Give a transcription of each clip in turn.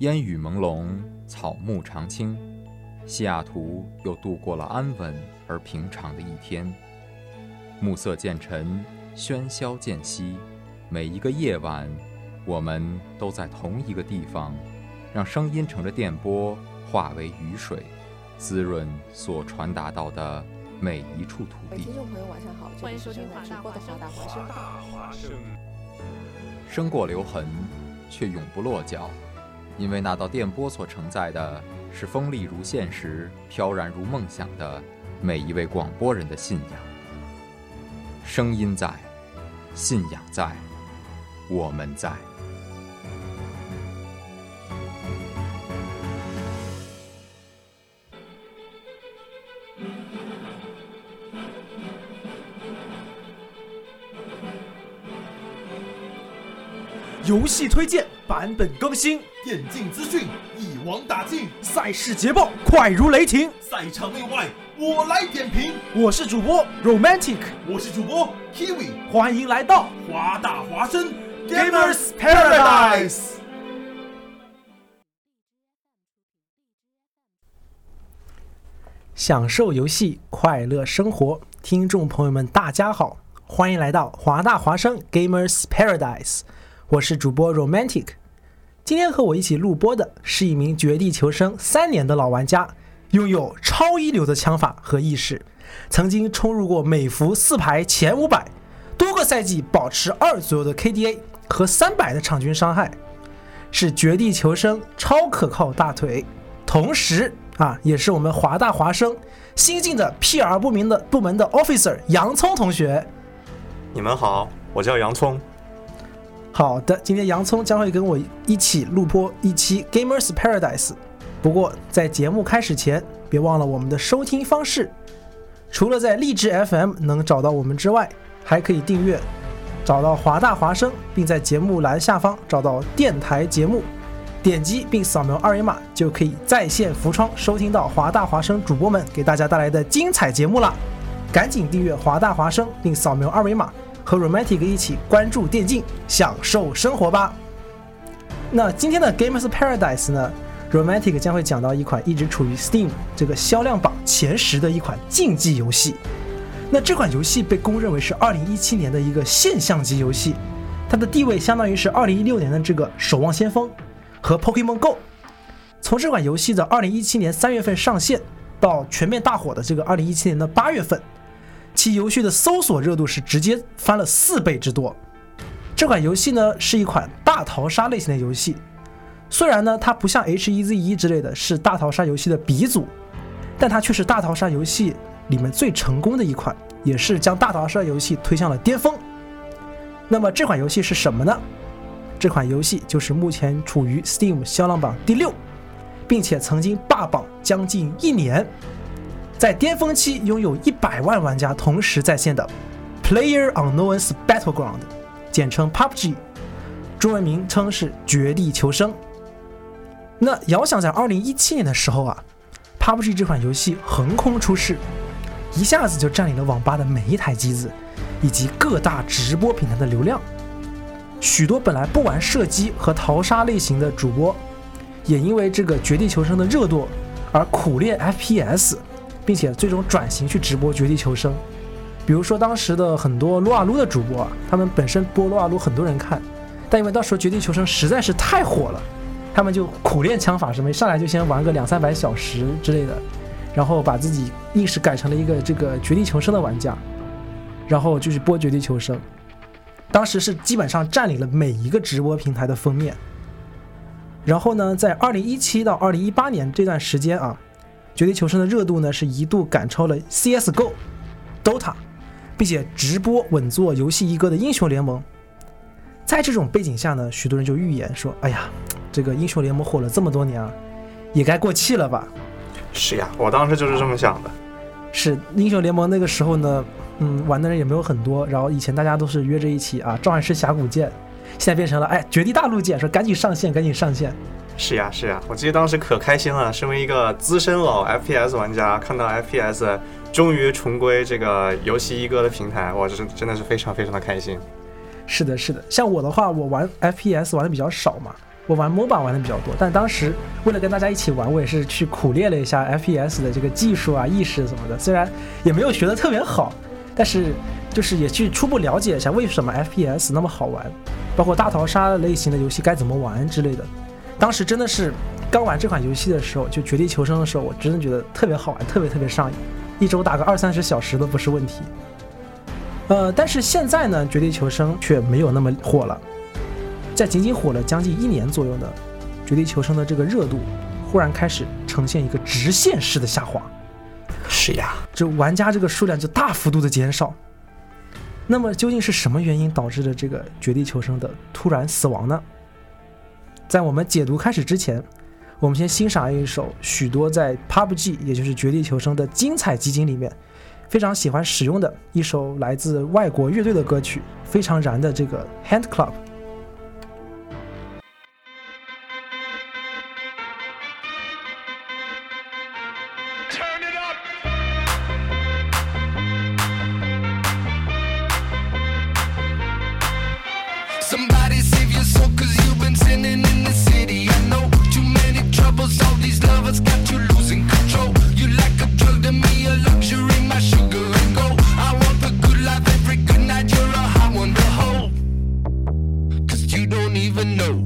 烟雨朦胧，草木常青，西雅图又度过了安稳而平常的一天。暮色渐沉，喧嚣渐息，每一个夜晚，我们都在同一个地方，让声音乘着电波化为雨水，滋润所传达到的每一处土地听。众朋友，晚上好，这里是正在直播的华大华声。生过留痕，却永不落脚，因为那道电波所承载的是锋利如现实、飘然如梦想的每一位广播人的信仰。声音在，信仰在，我们在。游戏推荐版本更新，电竞资讯一网打尽，赛事捷报快如雷霆。赛场内外我来点评。我是主播 Romantic，我是主播 Kiwi，欢迎来到华大华生 Gamers Paradise。享受游戏，快乐生活。听众朋友们，大家好，欢迎来到华大华生 Gamers Paradise。我是主播 Romantic。今天和我一起录播的是一名绝地求生三年的老玩家，拥有超一流的枪法和意识，曾经冲入过美服四排前五百，多个赛季保持二左右的 KDA 和三百的场均伤害，是绝地求生超可靠大腿。同时啊，也是我们华大华生新进的 PR 不明的部门的 Officer 洋葱同学。你们好，我叫洋葱。好的，今天洋葱将会跟我一起录播一期 Gamers Paradise。不过在节目开始前，别忘了我们的收听方式，除了在荔枝 FM 能找到我们之外，还可以订阅，找到华大华声，并在节目栏下方找到电台节目，点击并扫描二维码就可以在线浮窗收听到华大华声主播们给大家带来的精彩节目了。赶紧订阅华大华声，并扫描二维码。和 Romantic 一起关注电竞，享受生活吧。那今天的 Gamers Paradise 呢，Romantic 将会讲到一款一直处于 Steam 这个销量榜前十的一款竞技游戏。那这款游戏被公认为是2017年的一个现象级游戏，它的地位相当于是2016年的这个《守望先锋》和 Pokemon Go。从这款游戏的2017年3月份上线到全面大火的这个2017年的8月份。其游戏的搜索热度是直接翻了四倍之多。这款游戏呢是一款大逃杀类型的游戏，虽然呢它不像 H1Z1 之类的是大逃杀游戏的鼻祖，但它却是大逃杀游戏里面最成功的一款，也是将大逃杀游戏推向了巅峰。那么这款游戏是什么呢？这款游戏就是目前处于 Steam 销量榜第六，并且曾经霸榜将近一年。在巅峰期拥有一百万玩家同时在线的《Player Unknown's Battleground》，简称 PUBG，中文名称是《绝地求生》。那遥想在二零一七年的时候啊，PUBG 这款游戏横空出世，一下子就占领了网吧的每一台机子，以及各大直播平台的流量。许多本来不玩射击和逃杀类型的主播，也因为这个《绝地求生》的热度而苦练 FPS。并且最终转型去直播《绝地求生》，比如说当时的很多撸啊撸的主播啊，他们本身播撸啊撸很多人看，但因为到时候《绝地求生》实在是太火了，他们就苦练枪法什么，上来就先玩个两三百小时之类的，然后把自己硬是改成了一个这个《绝地求生》的玩家，然后就是播《绝地求生》，当时是基本上占领了每一个直播平台的封面。然后呢，在二零一七到二零一八年这段时间啊。绝地求生的热度呢，是一度赶超了 CS:GO、DOTA，并且直播稳坐游戏一哥的英雄联盟。在这种背景下呢，许多人就预言说：“哎呀，这个英雄联盟火了这么多年啊，也该过气了吧？是呀，我当时就是这么想的。是英雄联盟那个时候呢，嗯，玩的人也没有很多，然后以前大家都是约着一起啊，召唤师峡谷见，现在变成了哎绝地大陆见，说赶紧上线，赶紧上线。是呀是呀，我记得当时可开心了，身为一个资深老 FPS 玩家，看到 FPS 终于重归这个游戏一哥的平台，我真真的是非常非常的开心。是的，是的，像我的话，我玩 FPS 玩的比较少嘛，我玩 MOBA 玩的比较多，但当时为了跟大家一起玩，我也是去苦练了一下 FPS 的这个技术啊、意识什么的，虽然也没有学的特别好，但是就是也去初步了解一下为什么 FPS 那么好玩，包括大逃杀类型的游戏该怎么玩之类的。当时真的是刚玩这款游戏的时候，就绝地求生的时候，我真的觉得特别好玩，特别特别上瘾，一周打个二三十小时都不是问题。呃，但是现在呢，绝地求生却没有那么火了。在仅仅火了将近一年左右呢，绝地求生的这个热度忽然开始呈现一个直线式的下滑，是呀，这玩家这个数量就大幅度的减少。那么究竟是什么原因导致的这个绝地求生的突然死亡呢？在我们解读开始之前，我们先欣赏一首许多在 PUBG 也就是绝地求生的精彩集锦里面非常喜欢使用的一首来自外国乐队的歌曲，非常燃的这个 Hand Club。Turn these lovers got you losing control. You like a drug to me, a luxury, my sugar and gold. I want the good life every good night, you're a hot one to. Cause you don't even know.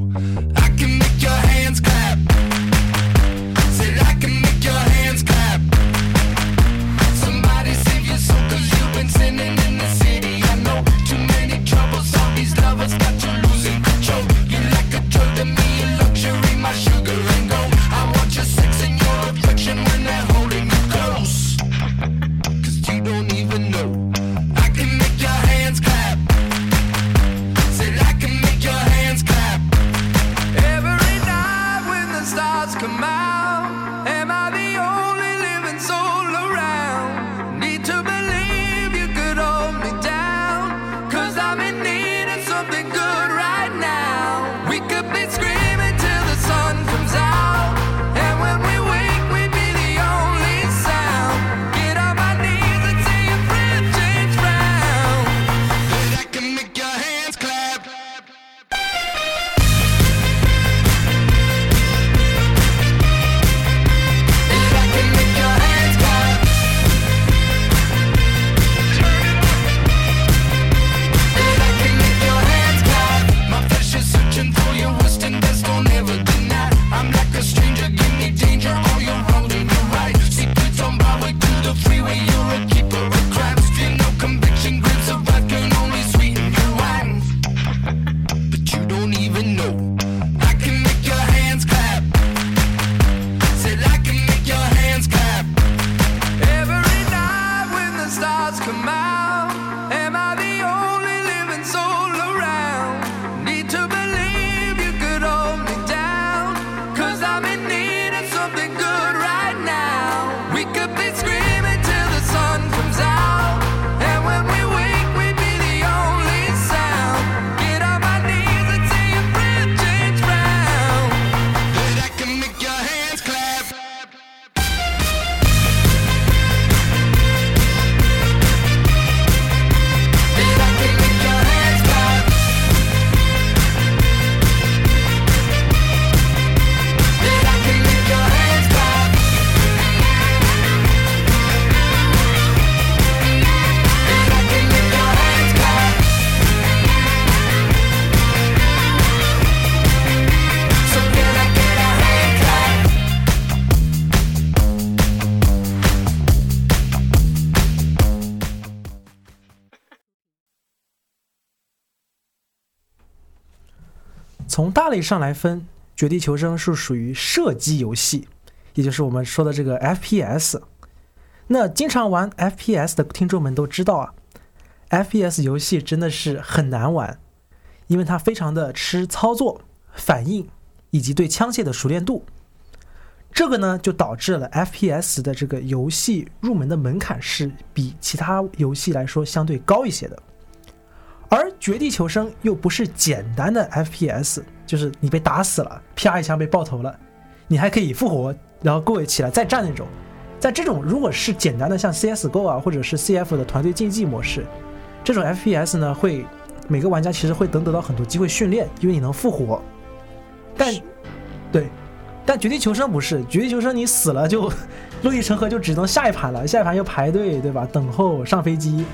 大类上来分，《绝地求生》是属于射击游戏，也就是我们说的这个 FPS。那经常玩 FPS 的听众们都知道啊，FPS 游戏真的是很难玩，因为它非常的吃操作、反应，以及对枪械的熟练度。这个呢，就导致了 FPS 的这个游戏入门的门槛是比其他游戏来说相对高一些的。而《绝地求生》又不是简单的 FPS，就是你被打死了，啪一枪被爆头了，你还可以复活，然后过位起来再战那种。在这种如果是简单的像 CS:GO 啊，或者是 CF 的团队竞技模式，这种 FPS 呢，会每个玩家其实会能得到很多机会训练，因为你能复活。但对，但绝地求生不是，绝地求生你死了就落地成盒，就只能下一盘了，下一盘要排队，对吧？等候上飞机，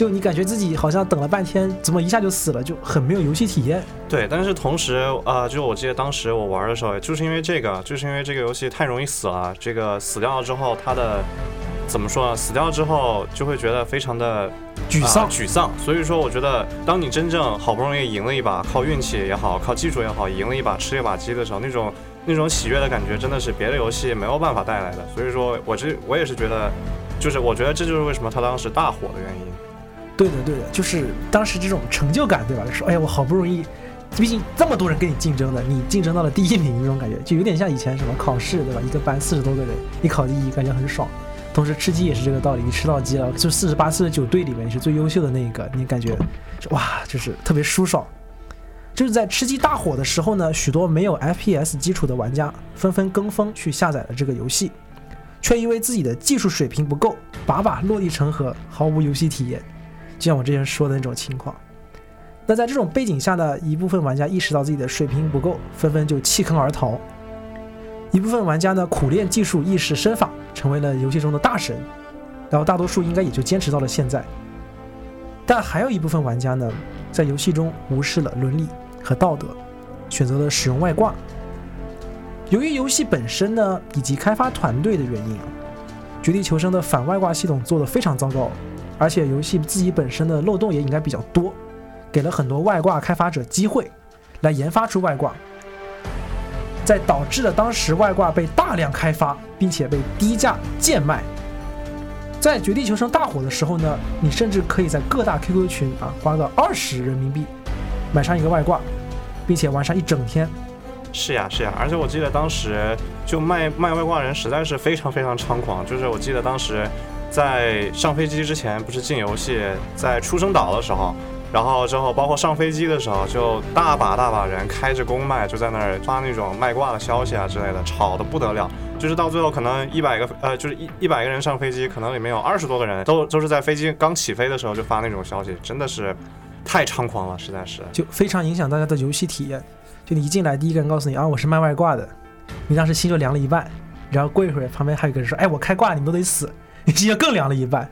就你感觉自己好像等了半天，怎么一下就死了，就很没有游戏体验。对，但是同时啊、呃就我记得当时我玩的时候，就是因为这个，就是因为这个游戏太容易死了，这个死掉了之后，它的怎么说呢？死掉之后就会觉得非常的沮丧啊沮丧。所以说，我觉得当你真正好不容易赢了一把，靠运气也好，靠技术也好，赢了一把吃一把鸡的时候，那种那种喜悦的感觉，真的是别的游戏没有办法带来的。所以说我这我也是觉得，就是我觉得这就是为什么它当时大火的原因。对的，对的，就是当时这种成就感，对吧？说，哎呀，我好不容易，毕竟这么多人跟你竞争的，你竞争到了第一名，这种感觉就有点像以前什么考试，对吧？一个班四十多个人，你考第一，感觉很爽。同时吃鸡也是这个道理，你吃到鸡了，就四十八、四十九队里面你是最优秀的那一个，你感觉哇，就是特别舒爽。就是在吃鸡大火的时候呢，许多没有 FPS 基础的玩家纷纷跟风去下载了这个游戏，却因为自己的技术水平不够，把把落地成盒，毫无游戏体验。就像我之前说的那种情况。那在这种背景下呢，一部分玩家意识到自己的水平不够，纷纷就弃坑而逃；一部分玩家呢，苦练技术，意识身法，成为了游戏中的大神。然后大多数应该也就坚持到了现在。但还有一部分玩家呢，在游戏中无视了伦理和道德，选择了使用外挂。由于游戏本身呢，以及开发团队的原因，《绝地求生》的反外挂系统做得非常糟糕。而且游戏自己本身的漏洞也应该比较多，给了很多外挂开发者机会来研发出外挂，在导致了当时外挂被大量开发，并且被低价贱卖。在《绝地求生》大火的时候呢，你甚至可以在各大 QQ 群啊花个二十人民币买上一个外挂，并且玩上一整天。是呀，是呀，而且我记得当时就卖卖外挂人实在是非常非常猖狂，就是我记得当时在上飞机之前，不是进游戏，在出生岛的时候，然后之后包括上飞机的时候，就大把大把人开着公麦就在那儿发那种卖挂的消息啊之类的，吵得不得了。就是到最后可能一百个呃，就是一一百个人上飞机，可能里面有二十多个人都都是在飞机刚起飞的时候就发那种消息，真的是太猖狂了，实在是。就非常影响大家的游戏体验。就你一进来，第一个人告诉你啊，我是卖外挂的，你当时心就凉了一半。然后过一会儿，旁边还有一个人说，哎，我开挂，你们都得死，你心就更凉了一半。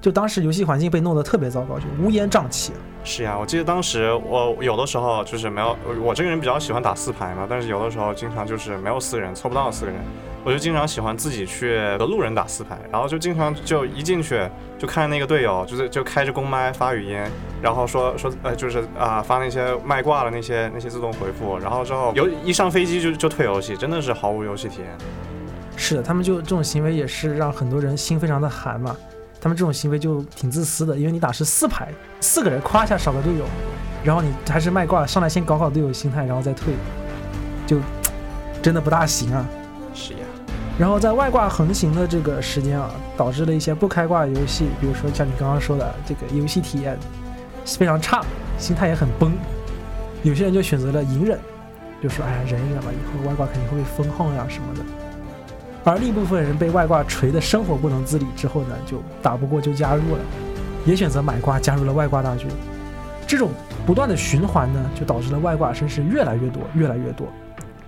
就当时游戏环境被弄得特别糟糕，就乌烟瘴气。是呀，我记得当时我有的时候就是没有，我这个人比较喜欢打四排嘛，但是有的时候经常就是没有四个人，凑不到四个人，我就经常喜欢自己去和路人打四排，然后就经常就一进去就看那个队友就是就开着公麦发语音，然后说说呃就是啊、发那些卖挂的那些那些自动回复，然后之后游一上飞机就就退游戏，真的是毫无游戏体验。是的，他们就这种行为也是让很多人心非常的寒嘛。他们这种行为就挺自私的，因为你打是四排，四个人夸一下少个队友，然后你还是卖挂，上来先搞搞队友心态，然后再退，就真的不大行啊。是呀，然后在外挂横行的这个时间啊，导致了一些不开挂游戏，比如说像你刚刚说的这个游戏体验非常差，心态也很崩。有些人就选择了隐忍，就说哎呀忍一忍吧，以后外挂肯定会被封号呀什么的。而另一部分人被外挂锤的生活不能自理之后呢，就打不过就加入了，也选择买挂加入了外挂大军。这种不断的循环呢，就导致了外挂声势越来越多，越来越多，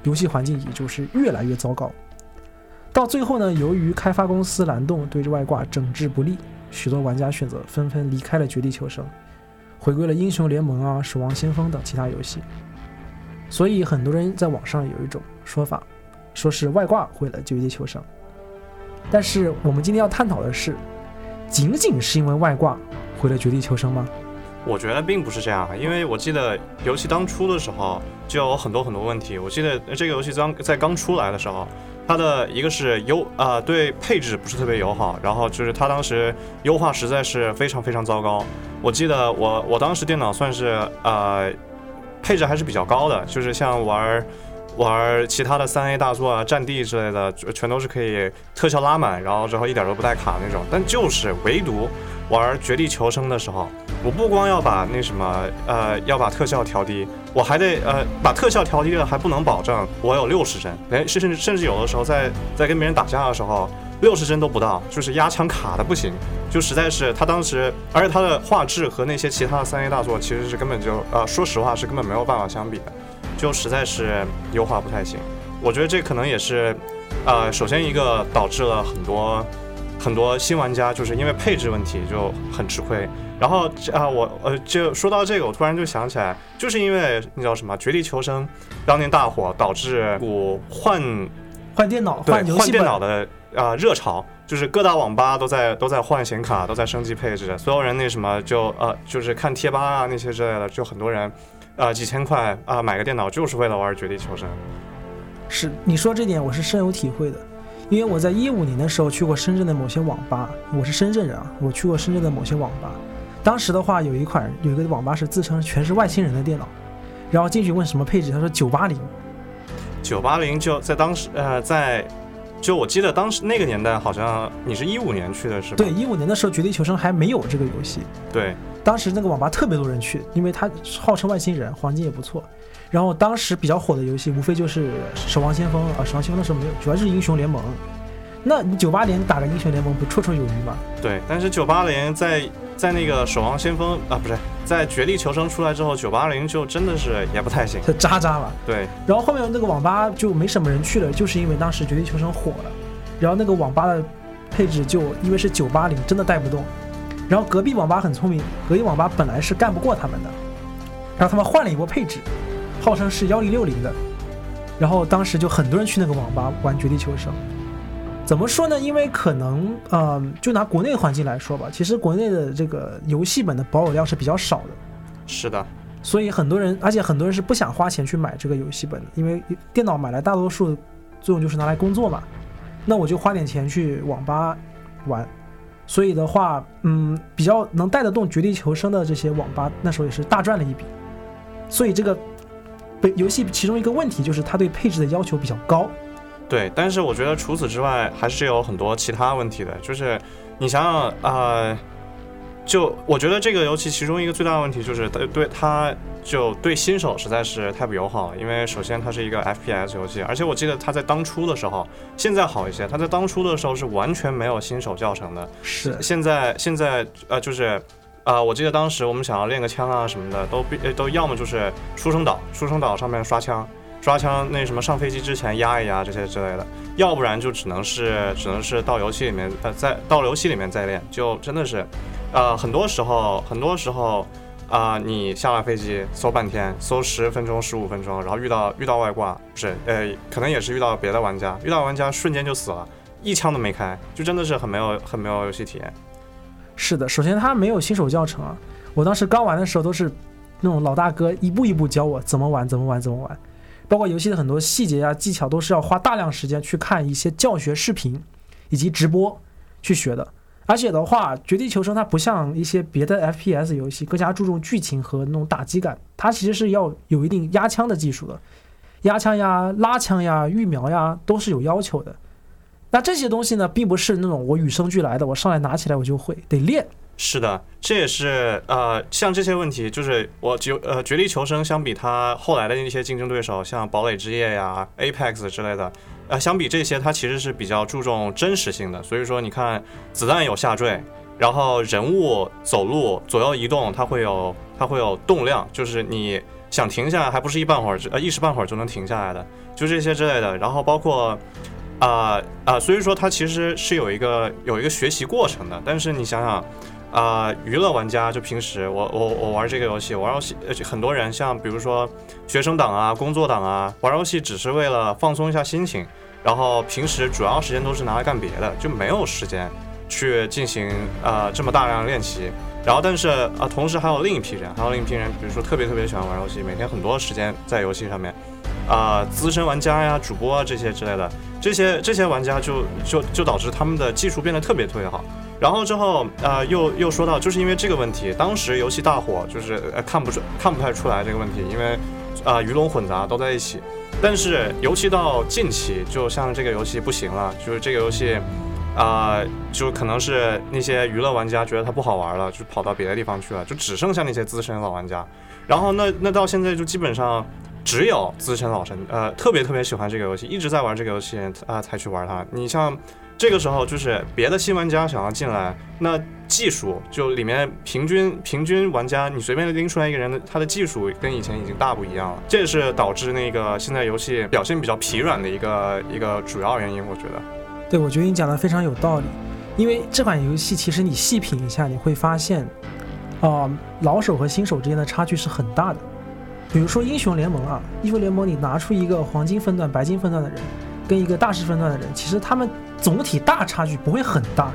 游戏环境也就是越来越糟糕。到最后呢，由于开发公司蓝洞对外挂整治不力，许多玩家选择纷纷离开了《绝地求生》，回归了英雄联盟啊、守望先锋等其他游戏。所以很多人在网上有一种说法，说是外挂毁了《绝地求生》。但是我们今天要探讨的是，仅仅是因为外挂毁了《绝地求生》吗？我觉得并不是这样，因为我记得游戏当初的时候就有很多很多问题。我记得这个游戏刚在刚出来的时候，它的一个是优啊、对配置不是特别友好，然后就是它当时优化实在是非常非常糟糕。我记得我我当时电脑算是呃配置还是比较高的，就是像玩玩其他的三 A 大作啊、战地之类的，全都是可以特效拉满，然后之后一点都不带卡那种。但就是唯独玩绝地求生的时候，我不光要把那什么呃要把特效调低，我还得呃把特效调低了，还不能保证我有六十帧，哎，甚至甚至有的时候在在跟别人打架的时候。六十帧都不到，就是压枪卡的不行，就实在是他当时，而且他的画质和那些其他的三 A 大作其实是根本就呃，说实话是根本没有办法相比的，就实在是优化不太行。我觉得这可能也是，呃，首先一个导致了很多很多新玩家就是因为配置问题就很吃亏。然后啊，我呃，就说到这个，我突然就想起来，就是因为那叫什么《绝地求生》当年大火，导致我换换电脑，对换换电脑的。啊、热潮就是各大网吧都在都在换显卡，都在升级配置，所有人那什么就呃就是看贴吧啊那些之类的，就很多人，呃几千块啊、买个电脑就是为了玩绝地求生。是你说这点我是深有体会的，因为我在一五年的时候去过深圳的某些网吧，我是深圳人啊，我去过深圳的某些网吧，当时的话有一款有一个网吧是自称全是外星人的电脑，然后进去问什么配置，他说九八零，九八零就在当时呃在，就我记得当时那个年代好像你是一五年去的是吧？对，一五年的时候《绝地求生》还没有这个游戏，对当时那个网吧特别多人去，因为它号称外星人，环境也不错。然后当时比较火的游戏无非就是《守望先锋》啊，《守望先锋》的时候没有，主要是英雄联盟。那你九八年打个英雄联盟不绰绰有余吗？对，但是九八年在在那个守望先锋啊不是在绝地求生出来之后，九八零就真的是也不太行。它渣渣了。对然后后面那个网吧就没什么人去了，就是因为当时《绝地求生》火了，然后那个网吧的配置就因为是九八零，真的带不动。然后隔壁网吧很聪明，隔壁网吧本来是干不过他们的，然后他们换了一波配置，号称是幺零六零的，然后当时就很多人去那个网吧玩《绝地求生》。怎么说呢？因为可能，呃，就拿国内环境来说吧，其实国内的这个游戏本的保有量是比较少的。是的，所以很多人，而且很多人是不想花钱去买这个游戏本的，因为电脑买来大多数作用就是拿来工作嘛，那我就花点钱去网吧玩。所以的话，嗯，比较能带得动《绝地求生》的这些网吧，那时候也是大赚了一笔。所以这个被游戏其中一个问题就是它对配置的要求比较高。对，但是我觉得除此之外还是有很多其他问题的，就是你想想啊、呃就我觉得这个游戏其中一个最大的问题就是对对它就对新手实在是太不友好了，因为首先它是一个 FPS 游戏，而且我记得它在当初的时候，现在好一些，它在当初的时候是完全没有新手教程的，是现在现在呃就是。啊、我记得当时我们想要练个枪啊什么的，都必呃都要么就是出生岛，出生岛上面刷枪，刷枪那什么上飞机之前压一压这些之类的，要不然就只能是只能是到游戏里面呃在到游戏里面再练，就真的是，呃很多时候很多时候啊、你下了飞机搜半天，搜十分钟十五分钟，然后遇到遇到外挂，不是呃可能也是遇到别的玩家，遇到玩家瞬间就死了，一枪都没开，就真的是很没有很没有游戏体验。是的，首先它没有新手教程啊，我当时刚玩的时候都是那种老大哥一步一步教我怎么玩，怎么玩，怎么玩，包括游戏的很多细节啊、技巧都是要花大量时间去看一些教学视频以及直播去学的。而且的话，《绝地求生》它不像一些别的 FPS 游戏更加注重剧情和那种打击感，它其实是要有一定压枪的技术的，压枪呀、拉枪呀、预瞄呀都是有要求的。那这些东西呢，并不是那种我与生俱来的，我上来拿起来我就会，得练。是的，这也是呃，像这些问题，就是我就呃，绝地求生相比它后来的那些竞争对手，像堡垒之夜呀、Apex 之类的，呃，相比这些，它其实是比较注重真实性的。所以说，你看子弹有下坠，然后人物走路左右移动，它会有它会有动量，就是你想停下来，还不是一半会儿呃一时半会儿就能停下来的，就这些之类的。然后包括。啊啊、所以说它其实是有一个有一个学习过程的，但是你想想，啊、娱乐玩家就平时我我我玩这个游戏，玩游戏，呃，很多人像比如说学生党啊、工作党啊，玩游戏只是为了放松一下心情，然后平时主要时间都是拿来干别的，就没有时间去进行呃这么大量的练习。然后，但是啊、同时还有另一批人，还有另一批人，比如说特别特别喜欢玩游戏，每天很多时间在游戏上面，啊、资深玩家呀、主播啊这些之类的，这些这些玩家就就就导致他们的技术变得特别特别好。然后之后啊、又又说到，就是因为这个问题，当时游戏大火，就是呃看不出看不太出来这个问题，因为啊、鱼龙混杂都在一起。但是尤其到近期，就像这个游戏不行了，就是这个游戏，啊、就可能是那些娱乐玩家觉得它不好玩了，就跑到别的地方去了，就只剩下那些资深老玩家。然后那那到现在就基本上只有资深老神，呃，特别特别喜欢这个游戏，一直在玩这个游戏啊、才去玩它。你像这个时候，就是别的新玩家想要进来，那技术就里面平均平均玩家，你随便拎出来一个人的，他的技术跟以前已经大不一样了。这是导致那个现在游戏表现比较疲软的一个一个主要原因，我觉得。对，我觉得你讲的非常有道理，因为这款游戏其实你细品一下，你会发现，啊、老手和新手之间的差距是很大的。比如说英雄联盟啊，英雄联盟你拿出一个黄金分段、白金分段的人，跟一个大师分段的人，其实他们总体大差距不会很大，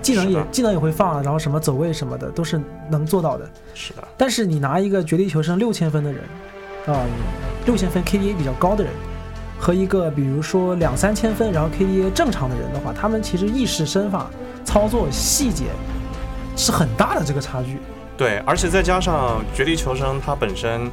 技能也技能也会放，然后什么走位什么的都是能做到的。是的，但是你拿一个绝地求生六千分的人，啊、六千分 KDA 比较高的人，和一个比如说两三千分然后 KDA 正常的人的话，他们其实意识、身法、操作细节是很大的这个差距。对，而且再加上绝地求生，它本身，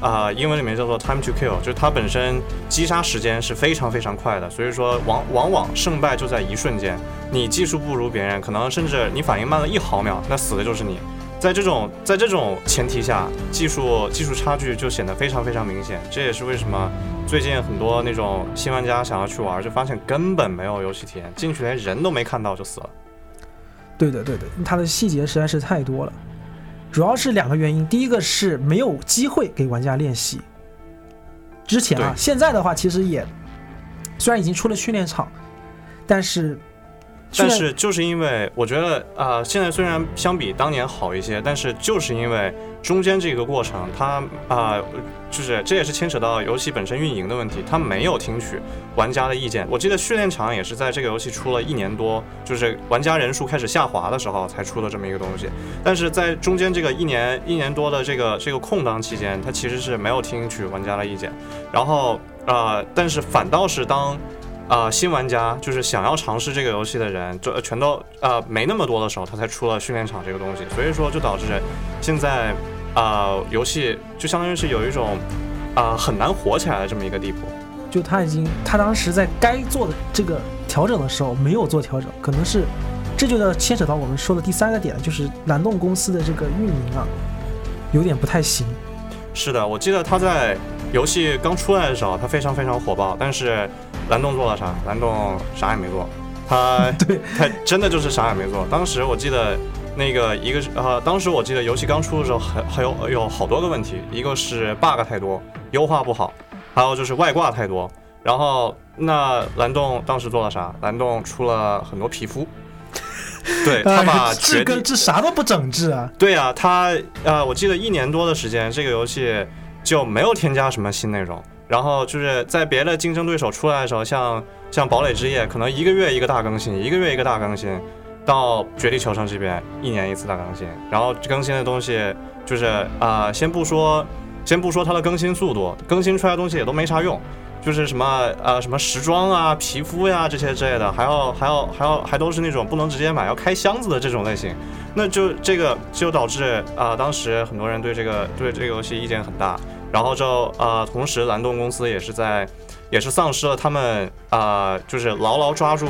啊、英文里面叫做 time to kill，就是它本身击杀时间是非常非常快的，所以说往往往胜败就在一瞬间。你技术不如别人，可能甚至你反应慢了一毫秒，那死的就是你。在这种在这种前提下，技术技术差距就显得非常非常明显。这也是为什么最近很多那种新玩家想要去玩，就发现根本没有游戏体验，进去连人都没看到就死了。对的，对的，它的细节实在是太多了。主要是两个原因，第一个是没有机会给玩家练习。之前啊，现在的话其实也虽然已经出了训练场，但是但是就是因为我觉得啊、现在虽然相比当年好一些，但是就是因为中间这个过程，它啊、就是这也是牵扯到游戏本身运营的问题，它没有听取玩家的意见。我记得训练场也是在这个游戏出了一年多，就是玩家人数开始下滑的时候才出的这么一个东西。但是在中间这个一年一年多的这个这个空档期间，它其实是没有听取玩家的意见，然后呃，但是反倒是当啊、新玩家就是想要尝试这个游戏的人，就全都呃没那么多的时候，他才出了训练场这个东西，所以说就导致现在啊、游戏就相当于是有一种啊、很难火起来的这么一个地步。就他已经他当时在该做的这个调整的时候没有做调整，可能是这就要牵扯到我们说的第三个点，就是蓝洞公司的这个运营啊，有点不太行。是的，我记得他在游戏刚出来的时候，他非常非常火爆，但是蓝洞做了啥？蓝洞啥也没做，他 对他真的就是啥也没做。当时我记得那个一个是呃，当时我记得游戏刚出的时候还还有有好多个问题，一个是 bug 太多，优化不好，还有就是外挂太多。然后那蓝洞当时做了啥？蓝洞出了很多皮肤，对他把哎绝地这个这啥都不整治啊！对啊，他呃，我记得一年多的时间，这个游戏就没有添加什么新内容。然后就是在别的竞争对手出来的时候，像像堡垒之夜，可能一个月一个大更新，一个月一个大更新，到绝地求生这边一年一次大更新。然后更新的东西就是啊、先不说先不说它的更新速度，更新出来的东西也都没啥用。就是什么呃什么时装啊、皮肤呀、这些之类的，还要还要还要还都是那种不能直接买，要开箱子的这种类型。那就这个就导致啊、当时很多人对这个对这个游戏意见很大，然后就啊、同时蓝洞公司也是在也是丧失了他们啊、就是牢牢抓住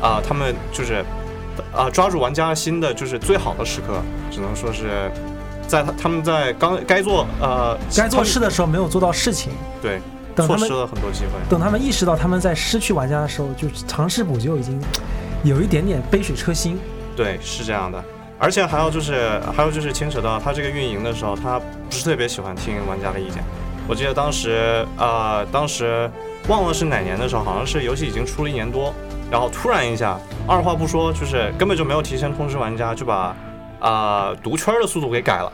啊、他们就是啊、抓住玩家心的就是最好的时刻，只能说是在他他们在刚该做呃该做事的时候没有做到事情，对等他们错失了很多机会。等他们意识到他们在失去玩家的时候，就尝试补救已经有一点点杯水车薪。对，是这样的。而且还有就是，还有就是牵扯到他这个运营的时候，他不是特别喜欢听玩家的意见。我记得当时，呃，当时忘了是哪年的时候，好像是游戏已经出了一年多，然后突然一下，二话不说，就是根本就没有提前通知玩家，就把啊、读圈的速度给改了。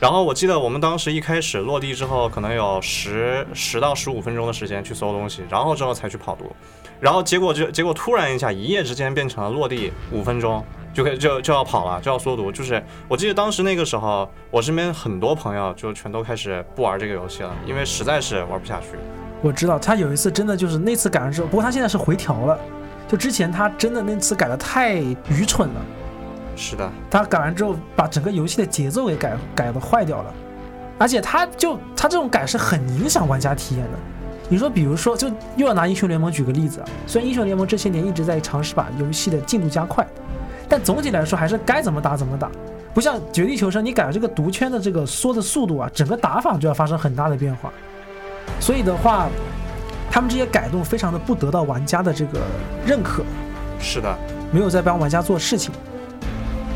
然后我记得我们当时一开始落地之后，可能有十十到十五分钟的时间去搜东西，然后之后才去跑读，然后结果就结果突然一下，一夜之间变成了落地五分钟就可以就就要跑了，就要缩读。就是我记得当时那个时候，我身边很多朋友就全都开始不玩这个游戏了，因为实在是玩不下去。我知道他有一次真的就是那次改完之后，不过他现在是回调了，就之前他真的那次改的太愚蠢了，是的，他改完之后把整个游戏的节奏给改改的坏掉了，而且他就他这种改是很影响玩家体验的，你说，比如说，就又要拿英雄联盟举个例子啊。虽然英雄联盟这些年一直在尝试把游戏的进度加快，但总体来说还是该怎么打怎么打。不像绝地求生，你改了这个毒圈的这个缩的速度啊，整个打法就要发生很大的变化。所以的话，他们这些改动非常的不得到玩家的这个认可，是的，没有在帮玩家做事情。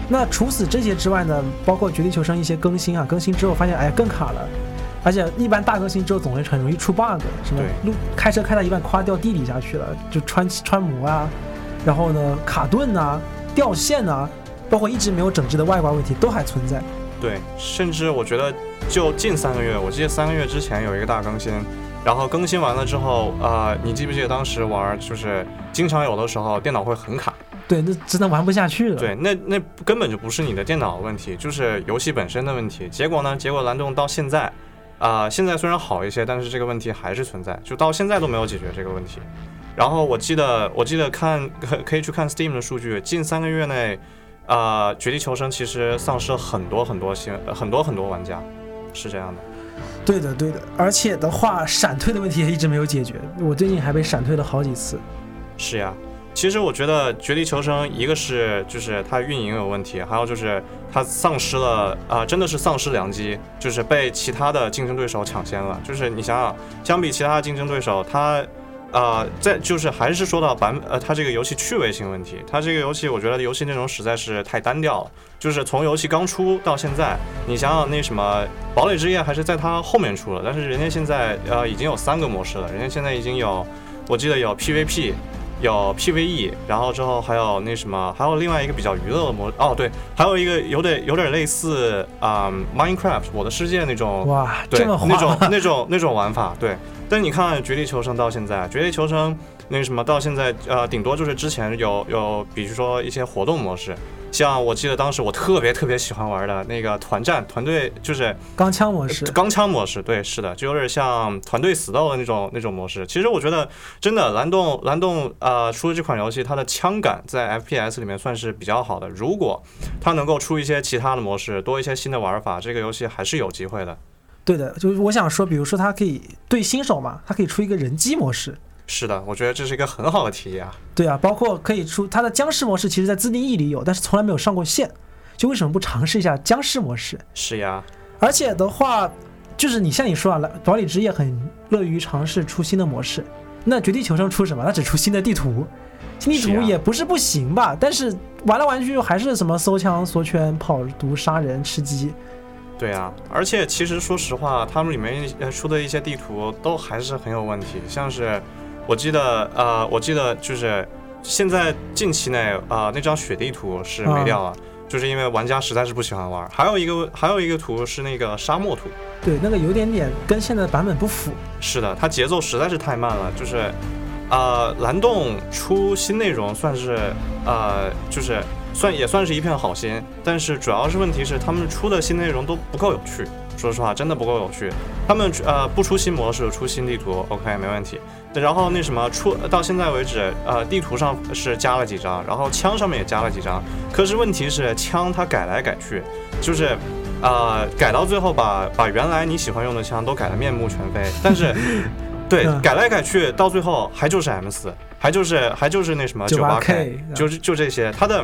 那除此这些之外呢，包括绝地求生一些更新啊，更新之后发现哎更卡了，而且一般大更新之后总会很容易出 bug，什么路开车开到一半夸掉地底下去了，就穿穿模啊，然后呢卡顿啊、掉线啊，包括一直没有整治的外挂问题都还存在。对，甚至我觉得就近三个月，我记得三个月之前有一个大更新，然后更新完了之后，呃，你记不记得当时玩就是经常有的时候电脑会很卡，对，那真的玩不下去了。对，那那根本就不是你的电脑问题，就是游戏本身的问题。结果呢，结果蓝洞到现在，啊、现在虽然好一些，但是这个问题还是存在，就到现在都没有解决这个问题。然后我记得，我记得看可可以去看 Steam 的数据，近三个月内，啊、绝地求生其实丧失了很多很多新呃很多很多玩家，是这样的。对的，对的，而且的话，闪退的问题也一直没有解决。我最近还被闪退了好几次。是呀，其实我觉得《绝地求生》一个是就是它运营有问题，还有就是它丧失了啊、真的是丧失良机，就是被其他的竞争对手抢先了。就是你想想，相比其他的竞争对手，它啊，在就是还是说到版呃，它这个游戏趣味性问题，它这个游戏我觉得游戏内容实在是太单调了。就是从游戏刚出到现在，你想想那什么《堡垒之夜》还是在它后面出了，但是人家现在呃已经有三个模式了，人家现在已经有，我记得有 PVP，有 PVE，然后之后还有那什么，还有另外一个比较娱乐的模，哦对，还有一个有点有点类似啊、Minecraft 我的世界那种哇，对那种那种 那种玩法，对。但你看《绝地求生》到现在，《绝地求生》那个什么到现在，呃，顶多就是之前有有，比如说一些活动模式，像我记得当时我特别特别喜欢玩的那个团战团队，就是钢枪模式，钢枪模式，对，是的，就有点像团队死斗的那种那种模式。其实我觉得，真的蓝洞蓝洞呃出的这款游戏，它的枪感在 FPS 里面算是比较好的。如果它能够出一些其他的模式，多一些新的玩法，这个游戏还是有机会的。对的，就是我想说，比如说它可以对新手嘛，它可以出一个人机模式，是的，我觉得这是一个很好的提议啊。对啊，包括可以出它的僵尸模式，其实在自定义里有，但是从来没有上过线，就为什么不尝试一下僵尸模式？是呀，而且的话，就是你像你说啊，来堡垒之夜很乐于尝试出新的模式，那绝地求生出什么？它只出新的地图，新地图也不是不行吧，但是玩来玩去还是什么搜枪、缩圈、跑毒、杀人、吃鸡。对啊，而且其实说实话，他们里面呃出的一些地图都还是很有问题，像是我记得呃，我记得就是现在近期内啊、呃那张雪地图是没掉了。就是因为玩家实在是不喜欢玩，还有一个还有一个图是那个沙漠图，对，那个有点点跟现在的版本不符。是的，它节奏实在是太慢了。就是，呃，蓝洞出新内容算是，呃，就是算也算是一片好心，但是主要是问题是他们出的新内容都不够有趣。说实话，真的不够有趣。他们呃不出新模式，出新地图，OK 没问题。然后那什么出到现在为止，呃，地图上是加了几张，然后枪上面也加了几张。可是问题是枪它改来改去，就是。呃，改到最后把把原来你喜欢用的枪都改得面目全非，但是，对嗯，改来改去，到最后还就是 M 四，还就是还就是那什么 98K K，就是就这些，它的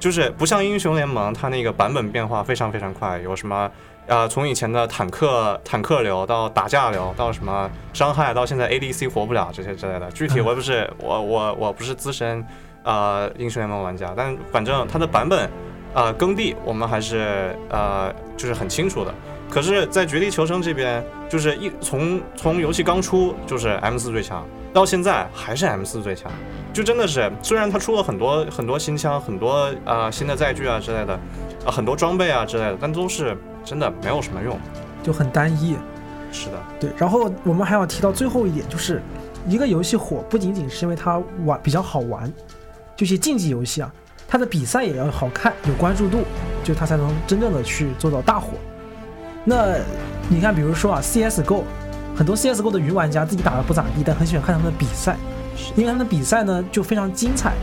就是不像英雄联盟，它那个版本变化非常非常快，有什么呃从以前的坦克坦克流到打架流，到什么伤害，到现在 ADC 活不了这些之类的，具体我也不是我我我不是资深呃英雄联盟玩家，但反正它的版本。呃，耕地我们还是呃，就是很清楚的。可是，在绝地求生这边，就是一从从游戏刚出就是 M 四最强，到现在还是 M 四最强，就真的是，虽然它出了很多很多新枪，很多呃新的载具啊之类的，啊、很多装备啊之类的，但都是真的没有什么用。就很单一。是的，对，然后我们还要提到最后一点，就是一个游戏火不仅仅是因为它玩比较好玩，就一些竞技游戏啊，它的比赛也要好看，有关注度，就它才能真正的去做到大火。那你看，比如说啊，CSGO，很多 CSGO 的云玩家自己打的不咋地，但很喜欢看他们的比赛，因为他们的比赛呢就非常精彩，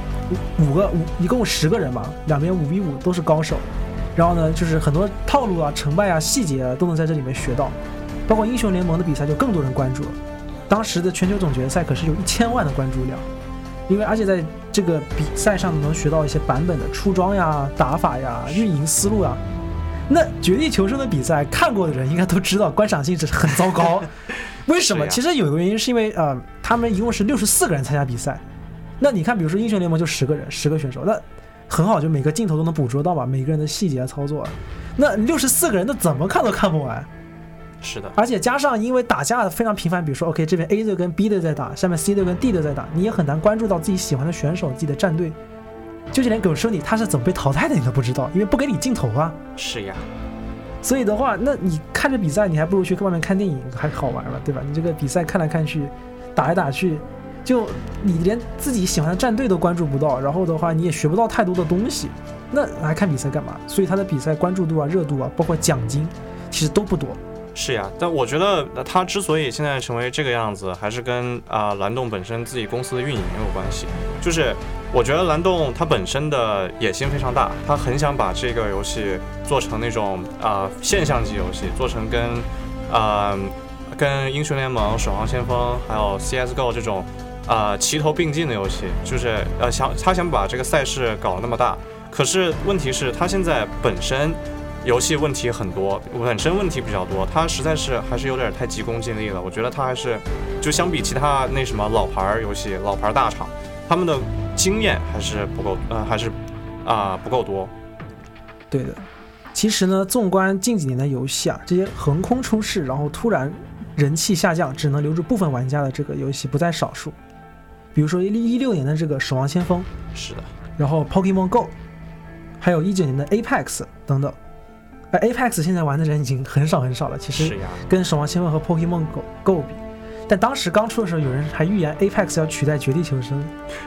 五五个五一共十个人嘛，两边五 v 五都是高手，然后呢就是很多套路啊、成败啊、细节啊都能在这里面学到。包括英雄联盟的比赛就更多人关注了。当时的全球总决赛可是有一千万的关注量，因为而且在这个比赛上能学到一些版本的出装呀、打法呀、运营思路呀。那绝地求生的比赛看过的人应该都知道，观赏性是很糟糕。为什么？其实有一个原因是因为呃，他们一共是六十四个人参加比赛。那你看，比如说英雄联盟就十个人，十个选手，那很好，就每个镜头都能捕捉到吧，每个人的细节操作。那六十四个人，那怎么看都看不完。是的，而且加上因为打架非常频繁，比如说 OK 这边 A 队跟 B 队在打，下面 C 队跟 D 队在打，你也很难关注到自己喜欢的选手、自己的战队。就是连狗剩你他是怎么被淘汰的你都不知道，因为不给你镜头啊。是呀，所以的话，那你看着比赛，你还不如去外面看电影还好玩了，对吧？你这个比赛看来看去，打来打去，就你连自己喜欢的战队都关注不到，然后的话你也学不到太多的东西，那还看比赛干嘛？所以他的比赛关注度啊、热度啊，包括奖金，其实都不多。是呀，但我觉得他之所以现在成为这个样子，还是跟啊、蓝洞本身自己公司的运营有关系。就是我觉得蓝洞它本身的野心非常大，他很想把这个游戏做成那种啊、现象级游戏，做成跟啊、跟英雄联盟、守望先锋还有 CS:GO 这种啊、齐头并进的游戏，就是呃想他想把这个赛事搞得那么大。可是问题是，他现在本身游戏问题很多，本身问题比较多，他实在是还是有点太急功近利了。我觉得他还是就相比其他那什么老牌儿游戏、老牌儿大厂，他们的经验还是不够，呃，还是啊、不够多。对的，其实呢，纵观近几年的游戏啊，这些横空出世，然后突然人气下降，只能留住部分玩家的这个游戏不在少数。比如说一一六年的这个《守望先锋》，是的，然后 Pokemon Go，还有一九年的 Apex 等等。哎，Apex 现在玩的人已经很少很少了，其实，跟守望先锋和 Pokemon Go Go 比，但当时刚出的时候，有人还预言 Apex 要取代绝地求生，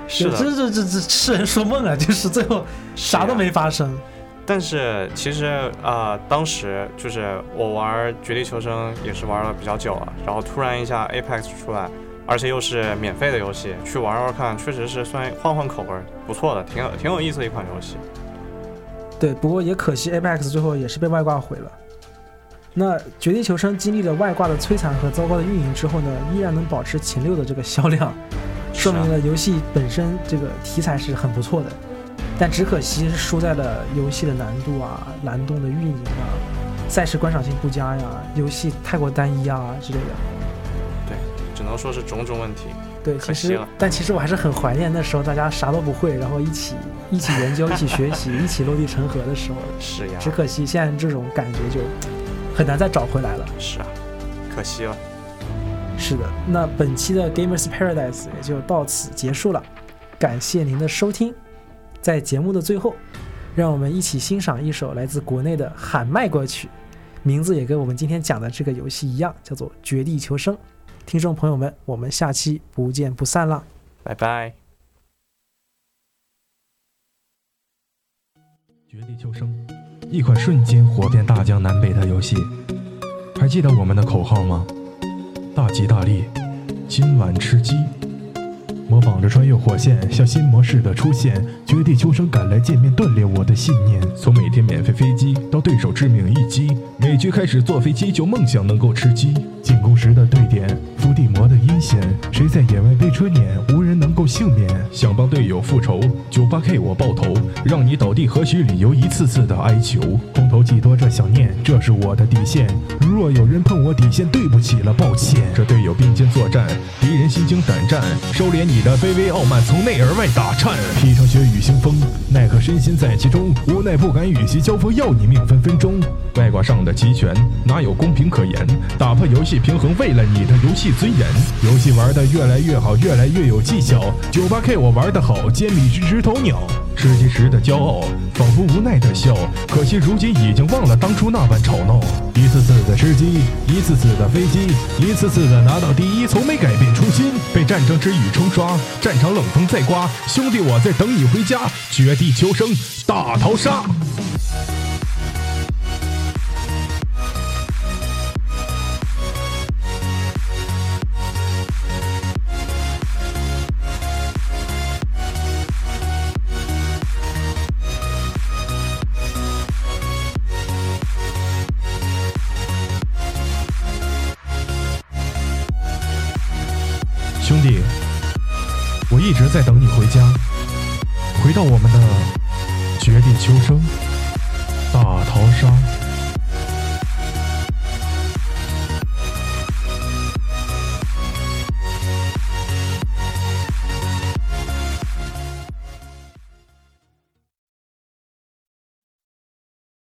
是的。这这这这痴人说梦啊！就是最后啥都没发生。但是其实啊、当时就是我玩《绝地求生》也是玩了比较久了，然后突然一下 Apex 出来，而且又是免费的游戏，去玩玩看，确实是算换换口味，不错的，挺有挺有意思的一款游戏。对，不过也可惜 Apex 最后也是被外挂毁了。那《绝地求生》经历了外挂的摧残和糟糕的运营之后呢，依然能保持前六的这个销量，说明了游戏本身这个题材是很不错的。但只可惜是输在了游戏的难度啊、蓝洞的运营啊、赛事观赏性不佳呀、游戏太过单一啊之类的。对，只能说是种种问题。对，其实但其实我还是很怀念那时候大家啥都不会，然后一起一起研究、一起学习、一起落地成盒的时候。是呀，只可惜现在这种感觉就很难再找回来了。是啊，可惜了。是的，那本期的 Gamers Paradise 也就到此结束了，感谢您的收听。在节目的最后，让我们一起欣赏一首来自国内的喊麦歌曲，名字也跟我们今天讲的这个游戏一样，叫做《绝地求生》。听众朋友们，我们下期不见不散啦！拜拜。绝地求生，一款瞬间火遍大江南北的游戏，还记得我们的口号吗？大吉大利，今晚吃鸡。模仿着穿越火线，像新模式的出现，绝地求生赶来见面，锻炼我的信念。从每天免费飞机到对手致命一击，每局开始坐飞机就梦想能够吃鸡。进攻时的对点，伏地魔的阴险，谁在野外被车碾，无人能够幸免。想帮队友复仇，九八 K 我爆头，让你倒地何须理由，一次次的哀求。空头寄托着想念，这是我的底线。如若有人碰我底线，对不起了，抱歉。这队友并肩作战，敌人心惊胆战，收敛你的卑微傲慢，从内而外打颤。披上血雨腥风，奈何身心在其中，无奈不敢与其交锋，要你命分分钟。外挂上的齐全，哪有公平可言？打破游戏平衡，为了你的游戏尊严。游戏玩的越来越好，越来越有技巧。九八 K 我玩的好，坚立是直头鸟。吃鸡时的骄傲，仿佛无奈的笑。可惜如今已经忘了当初那般吵闹。一次次的吃鸡，一次次的飞机，一次次的拿到第一，从没改变初心。被战争之雨冲刷，战场冷风在刮，兄弟我在等你回家。绝地求生，大逃杀。